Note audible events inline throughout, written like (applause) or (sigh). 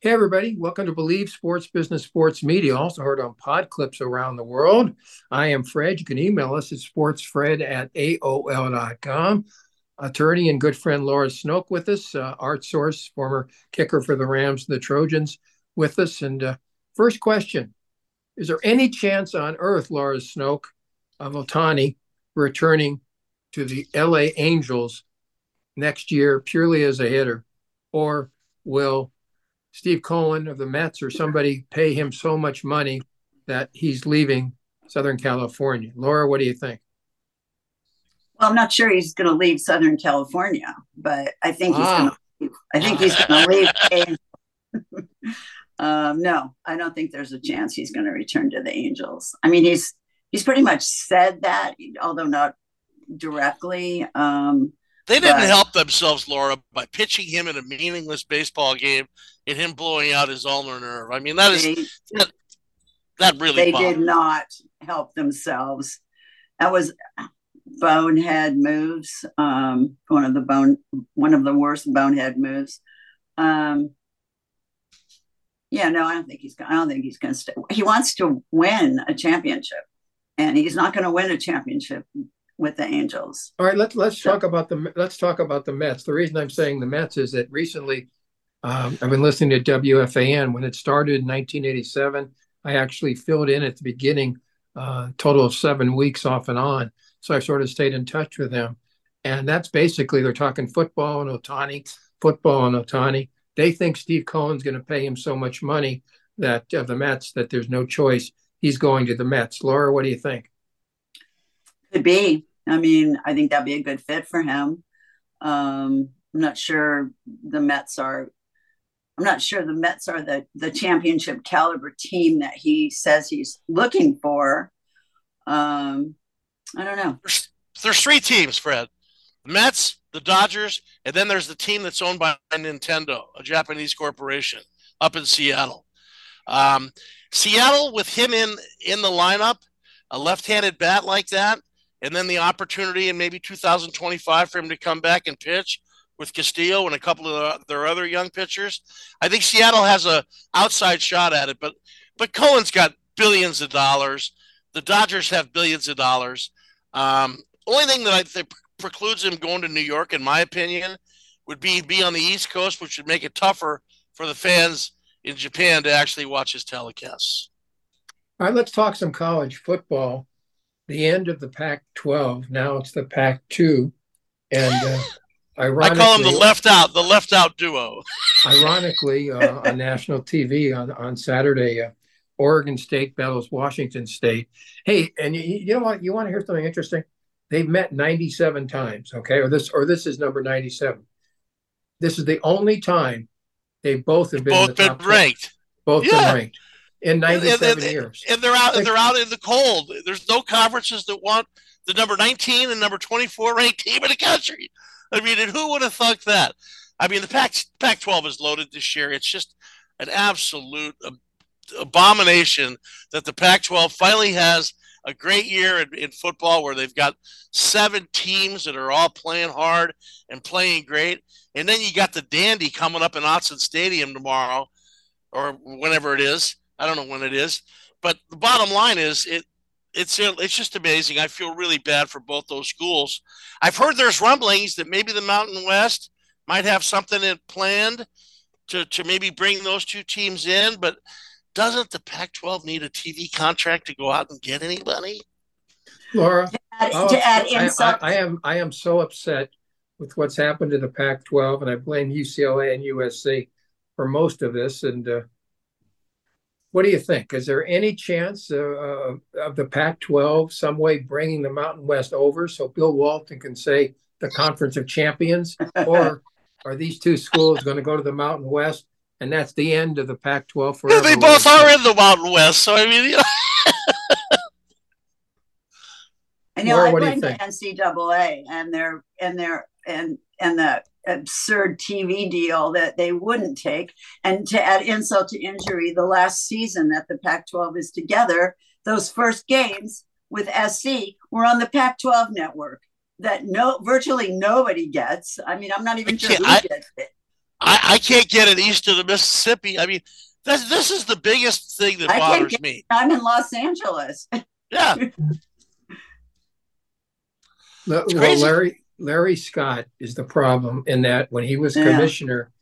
Hey, everybody. Welcome to Believe Sports Business Sports Media, also heard on pod clips around the world. I am Fred. You can email us at sportsfred at AOL.com. Attorney and good friend Laura Snoke with us, uh, Art Source, former kicker for the Rams and the Trojans, with us. And uh, first question Is there any chance on earth, Laura Snoke, of Ohtani returning to the LA Angels next year purely as a hitter? Or will Steve Cohen of the Mets or somebody pay him so much money that he's leaving Southern California. Laura, what do you think? Well, I'm not sure he's going to leave Southern California, but I think he's ah. going to. I think he's going to leave. (laughs) um, no, I don't think there's a chance he's going to return to the Angels. I mean, he's he's pretty much said that, although not directly. Um, they didn't but, help themselves, Laura, by pitching him in a meaningless baseball game and him blowing out his ulnar nerve. I mean, that is they, that, that really. They bothered. did not help themselves. That was bonehead moves. Um, one of the bone, one of the worst bonehead moves. Um, yeah, no, I don't think he's. I don't think he's going to stay. He wants to win a championship, and he's not going to win a championship with the Angels. All right, let's let's so, talk about the let's talk about the Mets. The reason I'm saying the Mets is that recently um, I've been listening to WFAN when it started in 1987. I actually filled in at the beginning, uh, total of seven weeks off and on. So I sort of stayed in touch with them, and that's basically they're talking football and Ohtani, football and Ohtani. They think Steve Cohen's going to pay him so much money that of the Mets that there's no choice. He's going to the Mets. Laura, what do you think? Could be. I mean, I think that'd be a good fit for him. Um, I'm not sure the Mets are. I'm not sure the Mets are the the championship caliber team that he says he's looking for. Um, I don't know. There's, there's three teams, Fred. The Mets, the Dodgers, and then there's the team that's owned by Nintendo, a Japanese corporation up in Seattle. Um, Seattle, with him in in the lineup, a left-handed bat like that, and then the opportunity in maybe 2025 for him to come back and pitch with Castillo and a couple of their other young pitchers. I think Seattle has a outside shot at it, but but Cohen's got billions of dollars. The Dodgers have billions of dollars. Um, only thing that I think precludes him going to New York, in my opinion, would be be on the East Coast, which would make it tougher for the fans in Japan to actually watch his telecasts. All right, let's talk some college football the end of the Pac-12. Now it's the Pac-2, and uh, ironically, (laughs) I call them the left out, the left out duo. (laughs) ironically, uh, on national TV on on Saturday, uh, Oregon State battles Washington State. Hey, and you, you know what? You want to hear something interesting? They've met 97 times. Okay, or this or this is number 97. This is the only time they both have been both been ranked. Both yeah. been ranked in 97 and, and, years. And they're out. They're out in the cold. There's no conferences that want the number 19 and number 24 ranked team in the country. I mean, and who would have thought that? I mean, the Pac Pac-12 is loaded this year. It's just an absolute abomination that the Pac-12 finally has a great year in, in, football where they've got seven teams that are all playing hard and playing great. And then you got the Dandy coming up in Autzen Stadium tomorrow or whenever it is. I don't know when it is, but the bottom line is it. It's it's just amazing. I feel really bad for both those schools. I've heard there's rumblings that maybe the Mountain West might have something in planned to to maybe bring those two teams in, but doesn't the Pac-12 need a TV contract to go out and get anybody? Laura, to add, to add I, I, I, am I am so upset with what's happened to the Pac-12, and I blame UCLA and USC for most of this. And uh, what do you think? Is there any chance uh, of the Pac 12 some way bringing the Mountain West over so Bill Walton can say the Conference of Champions? or are these two schools going to go to the Mountain West and that's the end of the Pac 12 forever? Yeah, they both are in the Mountain West. So, I mean, you know. I know I blame the NCAA and their and their and and the absurd TV deal that they wouldn't take. And to add insult to injury, the last season that the Pac 12 is together, those first games with SC were on the Pac 12 network that no virtually nobody gets. I mean, I'm not even sure who I, gets it. I, I can't get it east of the Mississippi. I mean, this this is the biggest thing that I bothers get- me. I'm in Los Angeles. Yeah, (laughs) Le- Well, crazy. Larry Larry Scott is the problem in that when he was Yeah. commissioner,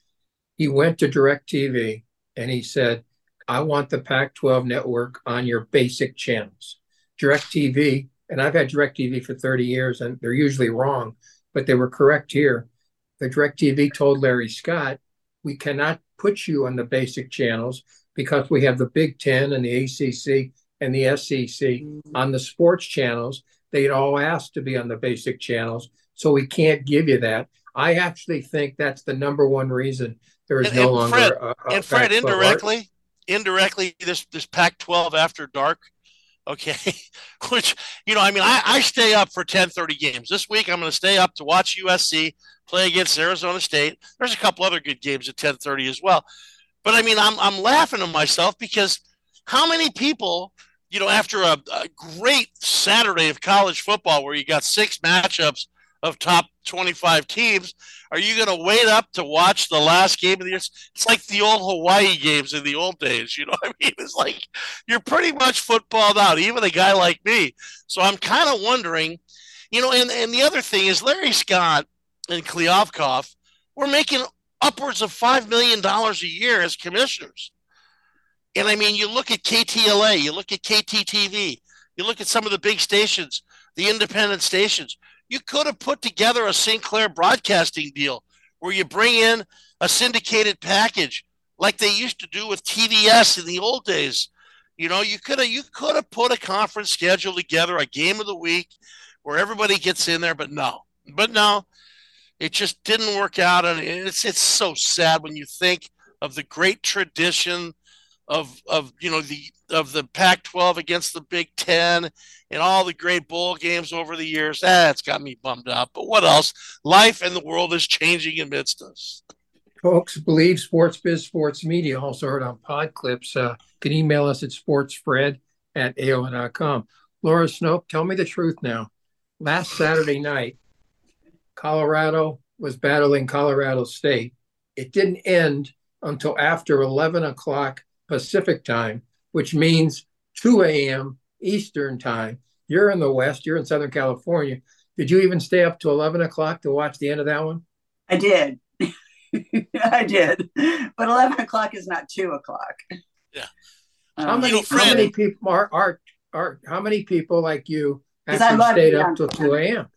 he went to DirecTV and he said, "I want the Pac-12 network on your basic channels." DirecTV, and I've had DirecTV for 30 years, and they're usually wrong, but they were correct here. The DirecTV told Larry Scott, "We cannot put you on the basic channels because we have the Big Ten and the ACC and the SEC mm. on the sports channels." they'd all asked to be on the basic channels, so we can't give you that. I actually think that's the number one reason there is And- no and longer Fred- a, a and Fred, Pac-12 art. indirectly, indirectly, this this Pac-12 after dark, okay, (laughs) which you know, I mean, I, I stay up for 10:30 games this week. I'm going to stay up to watch USC play against Arizona State. There's a couple other good games at 10:30 as well, but I mean, I'm I'm laughing at myself because how many people, you know, after a, a great Saturday of college football where you got six matchups of top 25 teams, are you going to wait up to watch the last game of the year? It's like the old Hawaii games in the old days. You know (laughs) what I mean? It's like you're pretty much footballed out, even a guy like me. So I'm kind of wondering, you know, and, and the other thing is Larry Scott and Kliavkoff were making upwards of $5 million a year as commissioners. And I mean, you look at KTLA, you look at KTTV, you look at some of the big stations, the independent stations. You could have put together a Sinclair broadcasting deal where you bring in a syndicated package like they used to do with TVS in the old days. You know, you could have you could have put a conference schedule together, a game of the week where everybody gets in there, but no. But no, it just didn't work out and it's it's so sad when you think of the great tradition of of you know the of the Pac-12 against the Big 10 and all the great bowl games over the years. That's got me bummed out. But what else? Life and the world is changing amidst us. Folks believe Sports Biz Sports Media, also heard on Pod Clips. Uh, can email us at sportsfred at AOL.com. Laura Snoke, tell me the truth now. Last Saturday night, Colorado was battling Colorado State. It didn't end until after 11 o'clock Pacific time, which means 2 a.m. Eastern time. You're in the West, you're in Southern California. Did you even stay up to 11 o'clock to watch the end of that one? I did. (laughs) I did. But 11 o'clock is not 2 o'clock. Yeah. Um, How many, how many people are, are, are, how many people like you I actually stayed Deion up till 2 a.m.?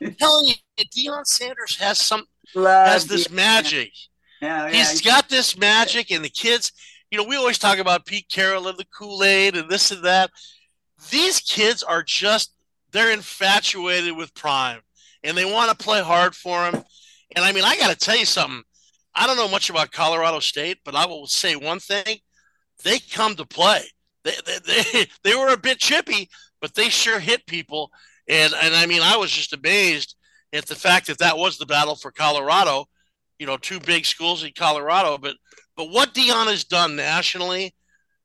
I'm telling you, Deion Sanders has some love has this Deion. magic. Yeah, yeah. He's got this magic, and the kids, you know, we always talk about Pete Carroll and the Kool Aid and this and that. These kids are just, they're infatuated with Prime and they want to play hard for him. And I mean, I got to tell you something. I don't know much about Colorado State, but I will say one thing they come to play. They, they, they, (laughs) they were a bit chippy, but they sure hit people. And, and I mean, I was just amazed at the fact that that was the battle for Colorado you know, two big schools in Colorado. But but what Deion has done nationally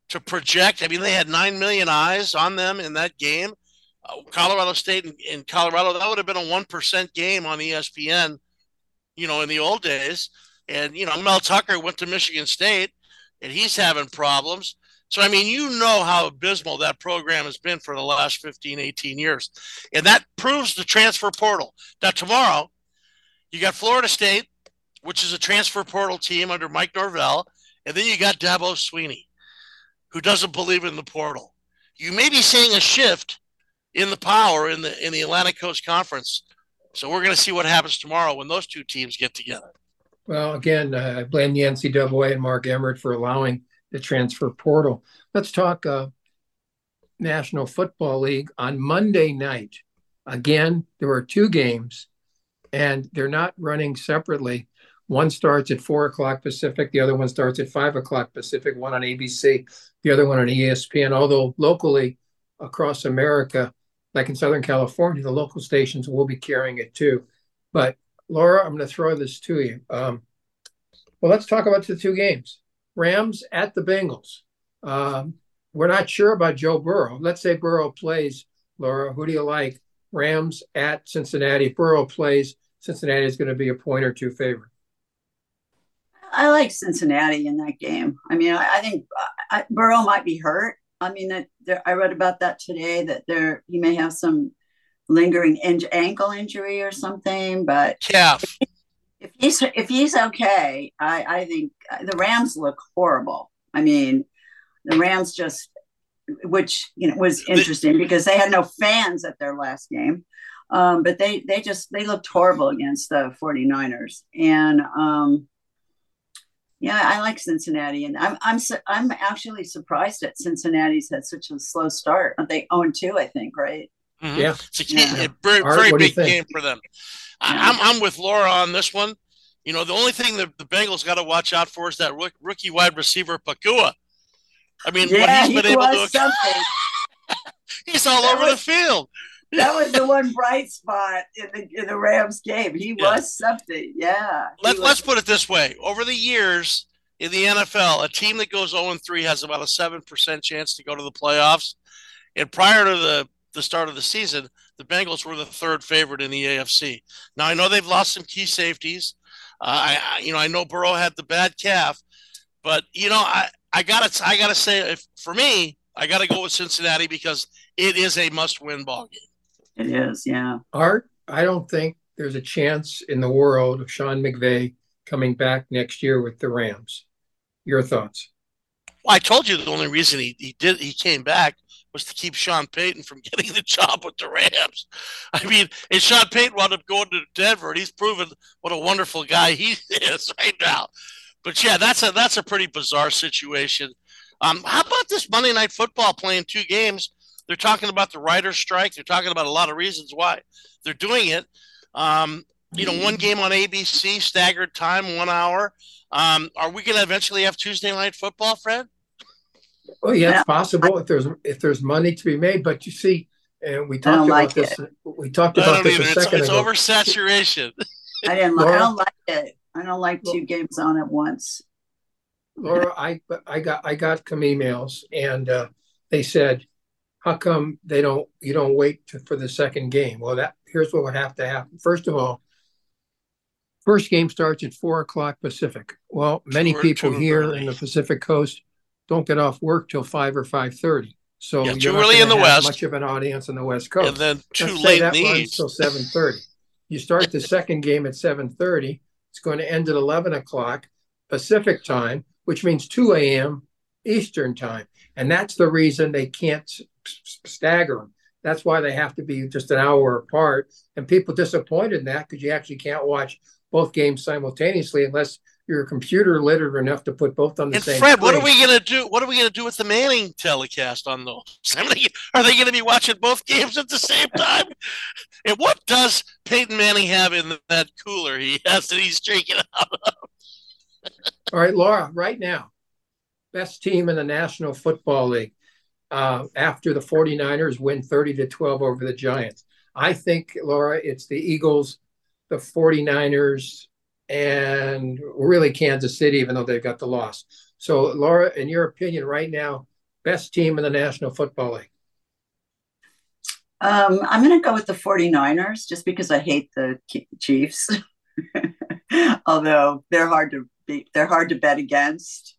to project, I mean, they had nine million eyes on them in that game. Uh, Colorado State and Colorado, that would have been a one percent game on ESPN, you know, in the old days. And you know, Mel Tucker went to Michigan State, and he's having problems. So I mean, you know how abysmal that program has been for the last 15, 18 years. And that proves the transfer portal. Now tomorrow, you got Florida State, which is a transfer portal team under Mike Norvell, and then you got Dabo Swinney, who doesn't believe in the portal. You may be seeing a shift in the power in the in the Atlantic Coast Conference. So we're going to see what happens tomorrow when those two teams get together. Well, again, uh, I blame the NCAA and Mark Emmert for allowing the transfer portal. Let's talk uh, National Football League on Monday night. Again, there are two games, and they're not running separately. One starts at four o'clock Pacific, the other one starts at five o'clock Pacific, one on ABC, the other one on ESPN. Although locally across America, like in Southern California, the local stations will be carrying it too. But Laura, I'm going to throw this to you. Um, well, let's talk about the two games. Rams at the Bengals. Um, we're not sure about Joe Burrow. Let's say Burrow plays. Laura, who do you like? Rams at Cincinnati. Burrow plays, Cincinnati is going to be a point or two favorite. I like Cincinnati in that game. I mean, I, I think I, Burrow might be hurt. I mean, that there, I read about that today that there he may have some lingering in, ankle injury or something. But calf. If he's if he's okay, I I think the Rams look horrible. I mean, the Rams just, which you know was interesting because they had no fans at their last game. Um, but they they just they looked horrible against the 49ers and um, yeah, I like Cincinnati, and I'm I'm I'm actually surprised that Cincinnati's had such a slow start. They own two? I think right. Mm-hmm. Yeah, it's a, yeah. a very, very big game for them. Yeah. I'm I'm with Laura on this one. You know, the only thing that the Bengals got to watch out for is that rookie wide receiver Nacua. I mean, yeah, what he's been he able to something. (laughs) he's all that over was, the field. That was the one bright spot in the in the Rams game. He yeah. was something. Yeah. Let, was. Let's put it this way: over the years in the NFL, a team that goes 0 3 has about a seven percent chance to go to the playoffs. And prior to the the start of the season, the Bengals were the third favorite in the AFC. Now I know they've lost some key safeties. Uh, I, you know I know Burrow had the bad calf, but you know I I gotta I gotta say if for me I gotta go with Cincinnati because it is a must win ball game. It is, yeah. Art, I don't think there's a chance in the world of Sean McVay coming back next year with the Rams. Your thoughts? Well, I told you the only reason he, he did he came back was to keep Sean Payton from (laughs) getting the job with the Rams. I mean, and Sean Payton wound up going to Denver, and he's proven what a wonderful guy he (laughs) is right now. But yeah, that's a that's a pretty bizarre situation. Um, how about this Monday Night Football playing two games? They're talking about the writer's strike. They're talking about a lot of reasons why they're doing it. Um, you know, one game on ABC, staggered time, one hour. Um, are we going to eventually have Tuesday night football, Fred? Oh yeah, it's possible if there's if there's money to be made. But you see, and we talked about like this. It. We talked about this a it's, second it's ago. oversaturation. (laughs) I didn't. Laura, I don't like it. I don't like two games on at once. Laura, I I got I got some emails, and uh, they said how come they don't you don't wait to, for the second game? Well that here's what would have to happen. First of all first game starts at four o'clock pacific. Well many people here early. in the pacific coast don't get off work till five or five thirty. So yeah, too early in the west. much of an audience in the west coast. And then too Let's late that runs till seven thirty. You start the second game at seven thirty it's going to end at 11 o'clock pacific time which means 2 a.m eastern time. And that's the reason they can't stagger them. That's why they have to be just an hour apart. And people disappointed in that because you actually can't watch both games simultaneously unless you're computer literate enough to put both on the and same. Fred, screen. what are we gonna do? What are we gonna do with the Manning telecast on those? (laughs) are they gonna be watching both games at the same time? (laughs) and what does Peyton Manning have in that cooler he has that he's drinking (laughs) out of? All right, Laura, right now, best team in the National Football League uh, after the 49ers win 30 to 12 over the Giants. I think, Laura, it's the Eagles, the 49ers, and really Kansas City, even though they've got the loss. So, Laura, in your opinion, right now, best team in the National Football League? Um, I'm going to go with the 49ers just because I hate the Chiefs. (laughs) Although they're hard to be, they're hard to bet against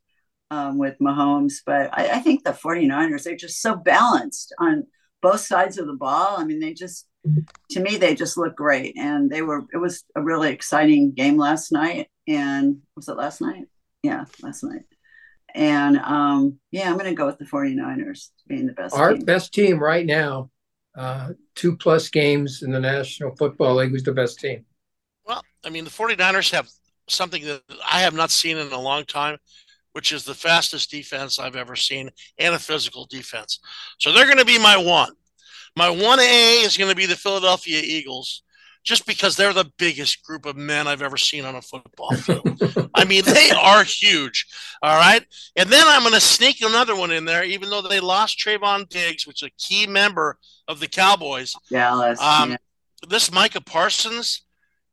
um, with Mahomes. But I, I, think the 49ers, they're just so balanced on both sides of the ball. I mean, they just, to me, they just look great. And they were, it was a really exciting game last night. And was it last night? Yeah, last night. And um, yeah, I'm going to go with the 49ers being the best. Our team. best team right now, uh, two plus games in the National Football League. Who's the best team? Well, I mean, the 49ers have something that I have not seen in a long time, which is the fastest defense I've ever seen and a physical defense. So they're going to be my one. My 1A is going to be the Philadelphia Eagles just because they're the biggest group of men I've ever seen on a football field. (laughs) I mean, they are huge. All right. And then I'm going to sneak another one in there, even though they lost Trevon Diggs, which is a key member of the Cowboys. Dallas. Um, yeah. This Micah Parsons,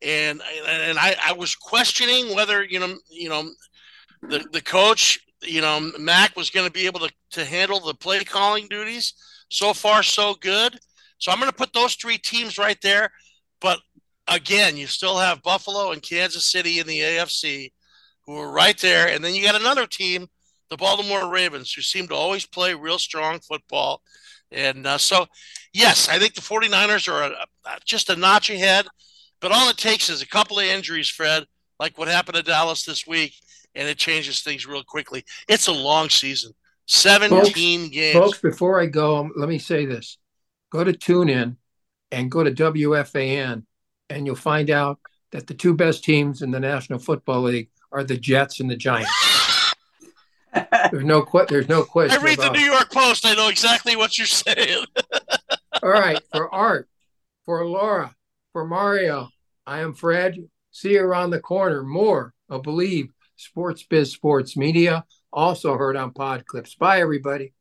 and and I, I was questioning whether you know you know the the coach, you know, Mac was going to be able to to handle the play calling duties. So far, so good. So I'm going to put those three teams right there. But again, you still have Buffalo and Kansas City in the AFC, who are right there. And then you got another team, the Baltimore Ravens, who seem to always play real strong football. And uh, so, yes, I think the 49ers are a, a, just a notch ahead. But all it takes is a couple of injuries, Fred, like what happened to Dallas this week, and it changes things real quickly. It's a long season, 17 folks, games. Folks, before I go, um, let me say this go to TuneIn and go to WFAN, and you'll find out that the two best teams in the National Football League are the Jets and the Giants. (laughs) there's no que- there's no question. I read the New York Post. I know exactly what you're saying. (laughs) All right, for Art, for Laura, for Mario, I am Fred. See you around the corner. More of Believe Sports Biz Sports Media, also heard on Pod Clips. Bye, everybody.